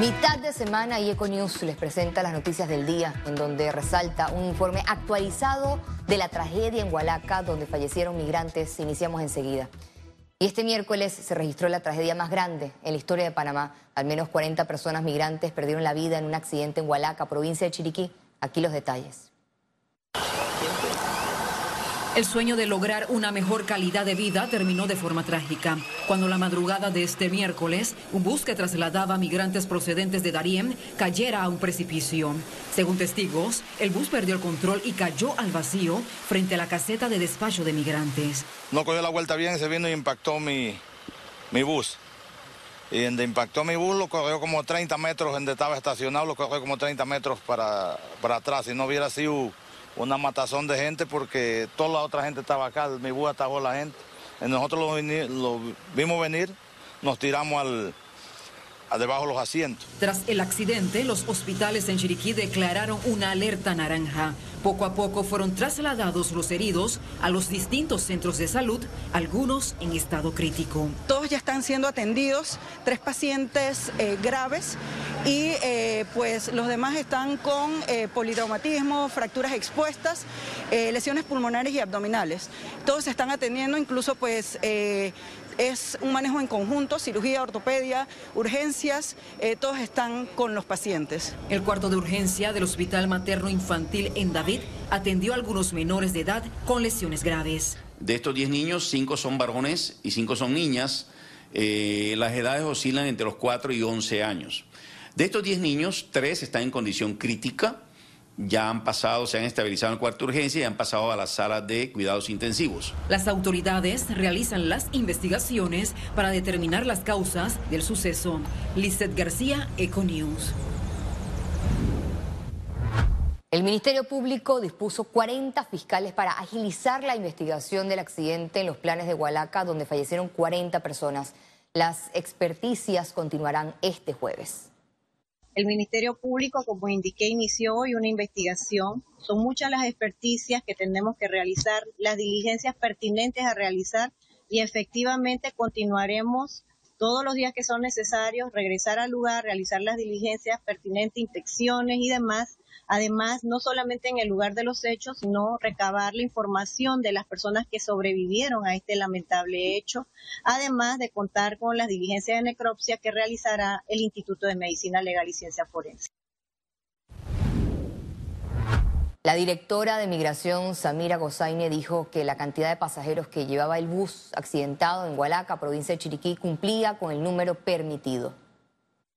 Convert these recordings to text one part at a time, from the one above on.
Mitad de semana y Econews les presenta las noticias del día, en donde resalta un informe actualizado de la tragedia en Hualaca, donde fallecieron migrantes. Iniciamos enseguida. Y este miércoles se registró la tragedia más grande en la historia de Panamá. Al menos 40 personas migrantes perdieron la vida en un accidente en Hualaca, provincia de Chiriquí. Aquí los detalles. El sueño de lograr una mejor calidad de vida terminó de forma trágica. Cuando la madrugada de este miércoles, un bus que trasladaba a migrantes procedentes de Darien cayera a un precipicio. Según testigos, el bus perdió el control y cayó al vacío frente a la caseta de despacho de migrantes. No cogió la vuelta bien, se vino y impactó mi, mi bus. Y donde impactó mi bus lo corrió como 30 metros, donde estaba estacionado lo corrió como 30 metros para, para atrás. Si no hubiera sido una matazón de gente porque toda la otra gente estaba acá, mi búho atajó la gente. Nosotros lo, vimos venir, nos tiramos al, debajo de los asientos. Tras el accidente, los hospitales en Chiriquí declararon una alerta naranja. Poco a poco fueron trasladados los heridos a los distintos centros de salud, algunos en estado crítico. Todos ya están siendo atendidos, tres pacientes eh, graves y eh, pues los demás están con eh, politraumatismo, fracturas expuestas, lesiones pulmonares y abdominales. Todos se están atendiendo, incluso pues es un manejo en conjunto, cirugía, ortopedia, urgencias, eh, todos están con los pacientes. El cuarto de urgencia del Hospital Materno Infantil en David atendió a algunos menores de edad con lesiones graves. De estos 10 niños, 5 son varones y 5 son niñas. Eh, las edades oscilan entre los 4 y 11 años. De estos 10 niños, 3 están en condición crítica, ya han pasado, se han estabilizado en el cuarto de urgencia y han pasado a la sala de cuidados intensivos. Las autoridades realizan las investigaciones para determinar las causas del suceso. Lizeth García, Econews. El Ministerio Público dispuso 40 fiscales para agilizar la investigación del accidente en los planes de Hualaca, donde fallecieron 40 personas. Las experticias continuarán este jueves. El Ministerio Público, como indiqué, inició hoy una investigación. Son muchas las experticias que tenemos que realizar, las diligencias pertinentes a realizar y efectivamente continuaremos todos los días que son necesarios, regresar al lugar, realizar las diligencias pertinentes, inspecciones y demás Además, no solamente en el lugar de los hechos, sino recabar la información de las personas que sobrevivieron a este lamentable hecho, además de contar con las diligencias de necropsia que realizará el Instituto de Medicina Legal y Ciencia Forense. La directora de Migración, Samira Gozaine, dijo que la cantidad de pasajeros que llevaba el bus accidentado en Hualaca, provincia de Chiriquí, cumplía con el número permitido.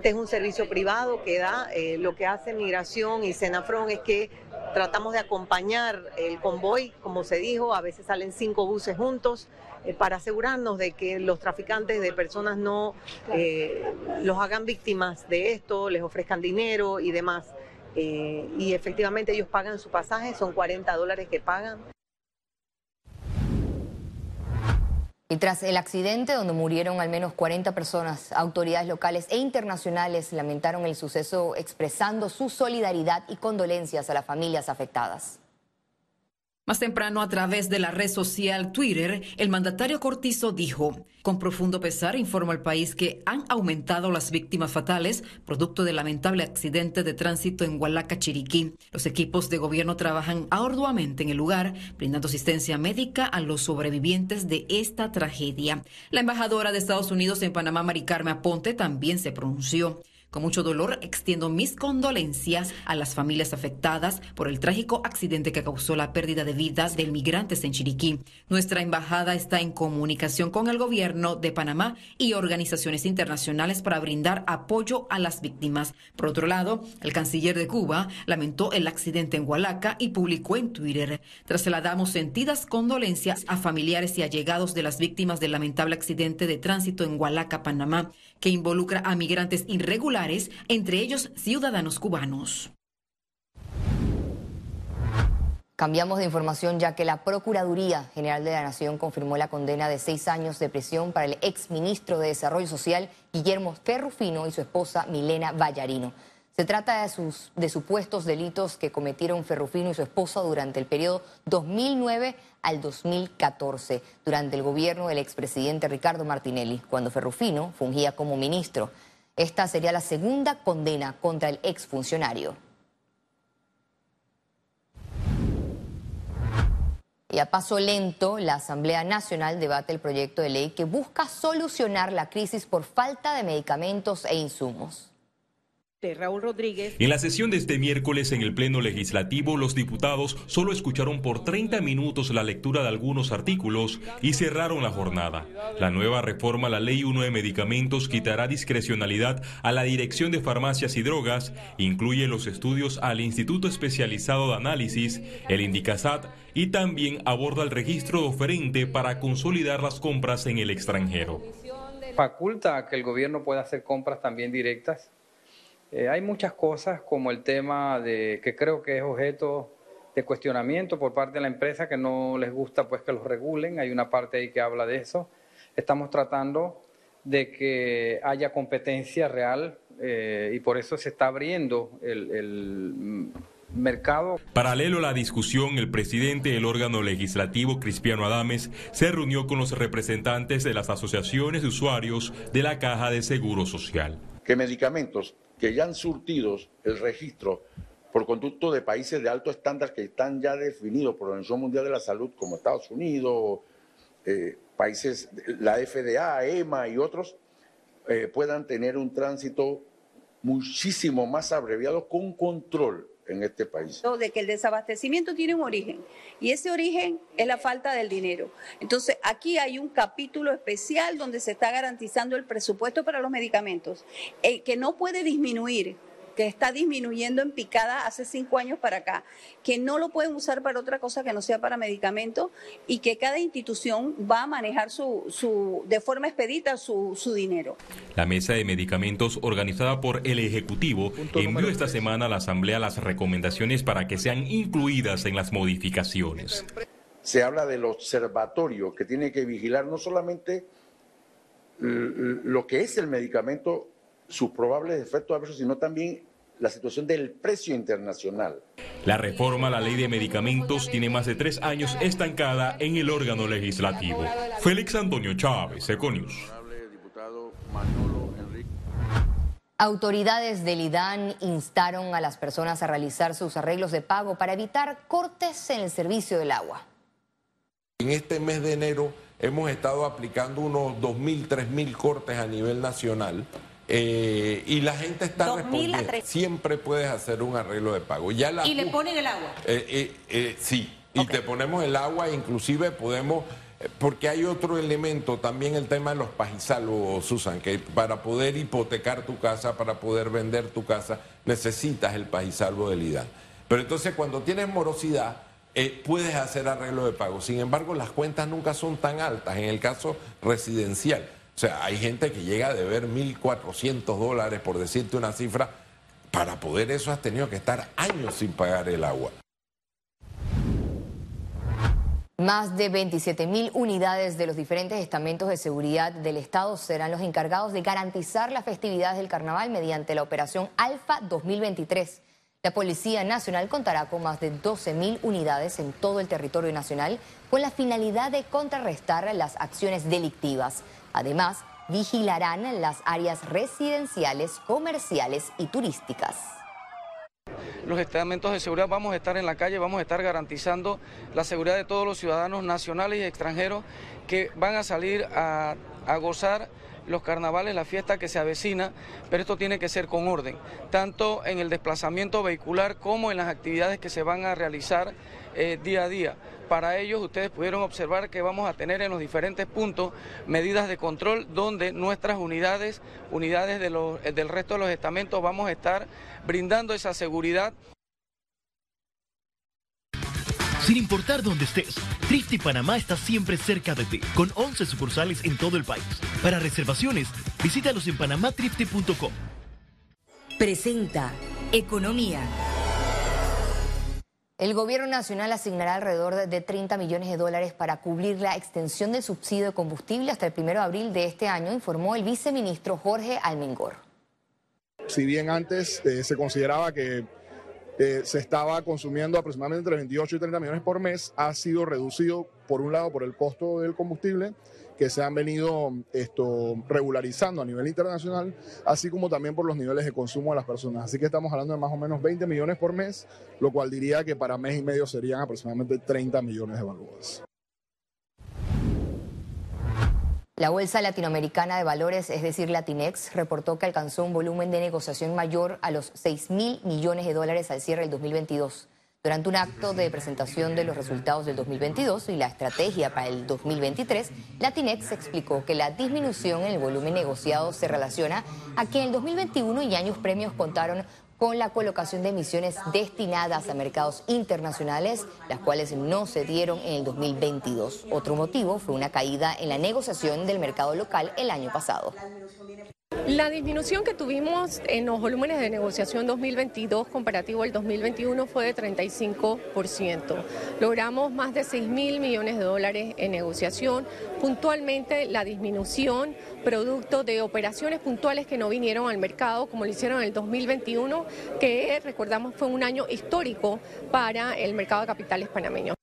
Este es un servicio privado que da, eh, lo que hace Migración y Senafron es que tratamos de acompañar el convoy, como se dijo, a veces salen cinco buses juntos, eh, para asegurarnos de que los traficantes de personas no eh, los hagan víctimas de esto, les ofrezcan dinero y demás. Y efectivamente ellos pagan su pasaje, son 40 dólares que pagan. Y tras el accidente donde murieron al menos 40 personas, autoridades locales e internacionales lamentaron el suceso expresando su solidaridad y condolencias a las familias afectadas. Más temprano, a través de la red social Twitter, el mandatario Cortizo dijo, con profundo pesar informa al país que han aumentado las víctimas fatales producto del lamentable accidente de tránsito en Hualaca, Chiriquí. Los equipos de gobierno trabajan arduamente en el lugar, brindando asistencia médica a los sobrevivientes de esta tragedia. La embajadora de Estados Unidos en Panamá, Mari Carmen Aponte, también se pronunció. Con mucho dolor extiendo mis condolencias a las familias afectadas por el trágico accidente que causó la pérdida de vidas de inmigrantes en Chiriquí. Nuestra embajada está en comunicación con el gobierno de Panamá y organizaciones internacionales para brindar apoyo a las víctimas. Por otro lado, el canciller de Cuba lamentó el accidente en Hualaca y publicó en Twitter. Trasladamos sentidas condolencias a familiares y allegados de las víctimas del lamentable accidente de tránsito en Hualaca, Panamá que involucra a migrantes irregulares, entre ellos ciudadanos cubanos. Cambiamos de información ya que la Procuraduría General de la Nación confirmó la condena de seis años de prisión para el exministro de Desarrollo Social Guillermo Ferrufino y su esposa Milena Vallarino. Se trata de, sus, de supuestos delitos que cometieron Ferrufino y su esposa durante el periodo 2009 al 2014, durante el gobierno del expresidente Ricardo Martinelli, cuando Ferrufino fungía como ministro. Esta sería la segunda condena contra el exfuncionario. Y a paso lento, la Asamblea Nacional debate el proyecto de ley que busca solucionar la crisis por falta de medicamentos e insumos. Raúl Rodríguez. En la sesión de este miércoles en el Pleno Legislativo, los diputados solo escucharon por 30 minutos la lectura de algunos artículos y cerraron la jornada. La nueva reforma a la Ley 1 de Medicamentos quitará discrecionalidad a la Dirección de Farmacias y Drogas, incluye los estudios al Instituto Especializado de Análisis, el Indicasat, y también aborda el registro de oferente para consolidar las compras en el extranjero. Faculta que el gobierno pueda hacer compras también directas eh, hay muchas cosas como el tema de que creo que es objeto de cuestionamiento por parte de la empresa que no les gusta pues que los regulen. Hay una parte ahí que habla de eso. Estamos tratando de que haya competencia real eh, y por eso se está abriendo el, el mercado. Paralelo a la discusión, el presidente del órgano legislativo, Cristiano Adames, se reunió con los representantes de las asociaciones de usuarios de la Caja de Seguro Social. ¿Qué medicamentos que ya han surtido el registro por conducto de países de alto estándar que están ya definidos por la Organización Mundial de la Salud, como Estados Unidos, eh, países, la FDA, EMA y otros, eh, puedan tener un tránsito muchísimo más abreviado con control en este país. De que el desabastecimiento tiene un origen y ese origen es la falta del dinero. Entonces, aquí hay un capítulo especial donde se está garantizando el presupuesto para los medicamentos, el que no puede disminuir que está disminuyendo en picada hace cinco años para acá, que no lo pueden usar para otra cosa que no sea para medicamentos y que cada institución va a manejar su, su de forma expedita su, su dinero. La mesa de medicamentos organizada por el Ejecutivo envió esta semana a la Asamblea las recomendaciones para que sean incluidas en las modificaciones. Se habla del observatorio que tiene que vigilar no solamente lo que es el medicamento sus probables efectos adversos, sino también la situación del precio internacional. La reforma a la ley de medicamentos tiene más de tres años estancada en el órgano legislativo. Félix Antonio Chávez, Econius. Autoridades del IDAN instaron a las personas a realizar sus arreglos de pago para evitar cortes en el servicio del agua. En este mes de enero hemos estado aplicando unos 2.000, 3.000 cortes a nivel nacional eh, y la gente está respondiendo. Siempre puedes hacer un arreglo de pago. Ya la, ¿Y le ponen el agua? Eh, eh, sí, y te ponemos el agua, inclusive podemos, porque hay otro elemento, también el tema de los pajisalvos, Susan, que para poder hipotecar tu casa, para poder vender tu casa, necesitas el pajisalvo del IDAN. Pero entonces cuando tienes morosidad, puedes hacer arreglo de pago. Sin embargo, las cuentas nunca son tan altas en el caso residencial. O sea, hay gente que llega a deber 1.400 dólares, por decirte una cifra. Para poder eso has tenido que estar años sin pagar el agua. Más de 27 mil unidades de los diferentes estamentos de seguridad del Estado serán los encargados de garantizar las festividades del carnaval mediante la operación Alfa 2023. La Policía Nacional contará con más de 12 mil unidades en todo el territorio nacional con la finalidad de contrarrestar las acciones delictivas. Además, vigilarán las áreas residenciales, comerciales y turísticas. Los estamentos de seguridad vamos a estar en la calle, vamos a estar garantizando la seguridad de todos los ciudadanos nacionales y extranjeros que van a salir a, gozar los carnavales, la fiesta que se avecina, pero esto tiene que ser con orden, tanto en el desplazamiento vehicular como en las actividades que se van a realizar eh, día a día. Para ellos ustedes pudieron observar que vamos a tener en los diferentes puntos medidas de control donde nuestras unidades, unidades de del resto de los estamentos vamos a estar brindando esa seguridad. Sin importar dónde estés, Trifte Panamá está siempre cerca de ti, con 11 sucursales en todo el país. Para reservaciones, visítalos en panamatrifte.com. Presenta Economía. El gobierno nacional asignará alrededor de 30 millones de dólares para cubrir la extensión del subsidio de combustible hasta el 1 de abril de este año, informó el viceministro Jorge Almengor. Si bien antes eh, se consideraba que eh, se estaba consumiendo aproximadamente entre 28 y 30 millones por mes, ha sido reducido por un lado por el costo del combustible que se han venido regularizando a nivel internacional, así como también por los niveles de consumo de las personas. Así que estamos hablando de más o menos 20 millones por mes, lo cual diría que para mes y medio serían aproximadamente 30 millones de balboas. La Bolsa Latinoamericana de Valores, es decir, Latinex, reportó que alcanzó un volumen de negociación mayor a los 6 mil millones de dólares al cierre del 2022. Durante un acto de presentación de los resultados del 2022 y la estrategia para el 2023, Latinex explicó que la disminución en el volumen negociado se relaciona a que en el 2021 y años premios contaron con la colocación de emisiones destinadas a mercados internacionales, las cuales no se dieron en el 2022. Otro motivo fue una caída en la negociación del mercado local el año pasado. La disminución que tuvimos en los volúmenes de negociación 2022 comparativo al 2021 fue de 35%. Logramos más de 6 mil millones de dólares en negociación. Puntualmente la disminución producto de operaciones puntuales que no vinieron al mercado como lo hicieron en el 2021, que recordamos fue un año histórico para el mercado de capitales panameño.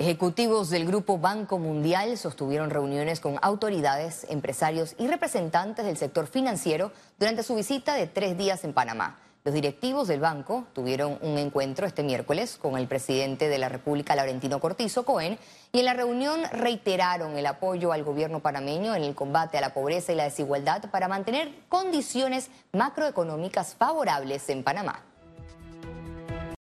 Ejecutivos del Grupo Banco Mundial sostuvieron reuniones con autoridades, empresarios y representantes del sector financiero durante su visita de tres días en Panamá. Los directivos del banco tuvieron un encuentro este miércoles con el presidente de la República, Laurentino Cortizo Cohen, y en la reunión reiteraron el apoyo al gobierno panameño en el combate a la pobreza y la desigualdad para mantener condiciones macroeconómicas favorables en Panamá.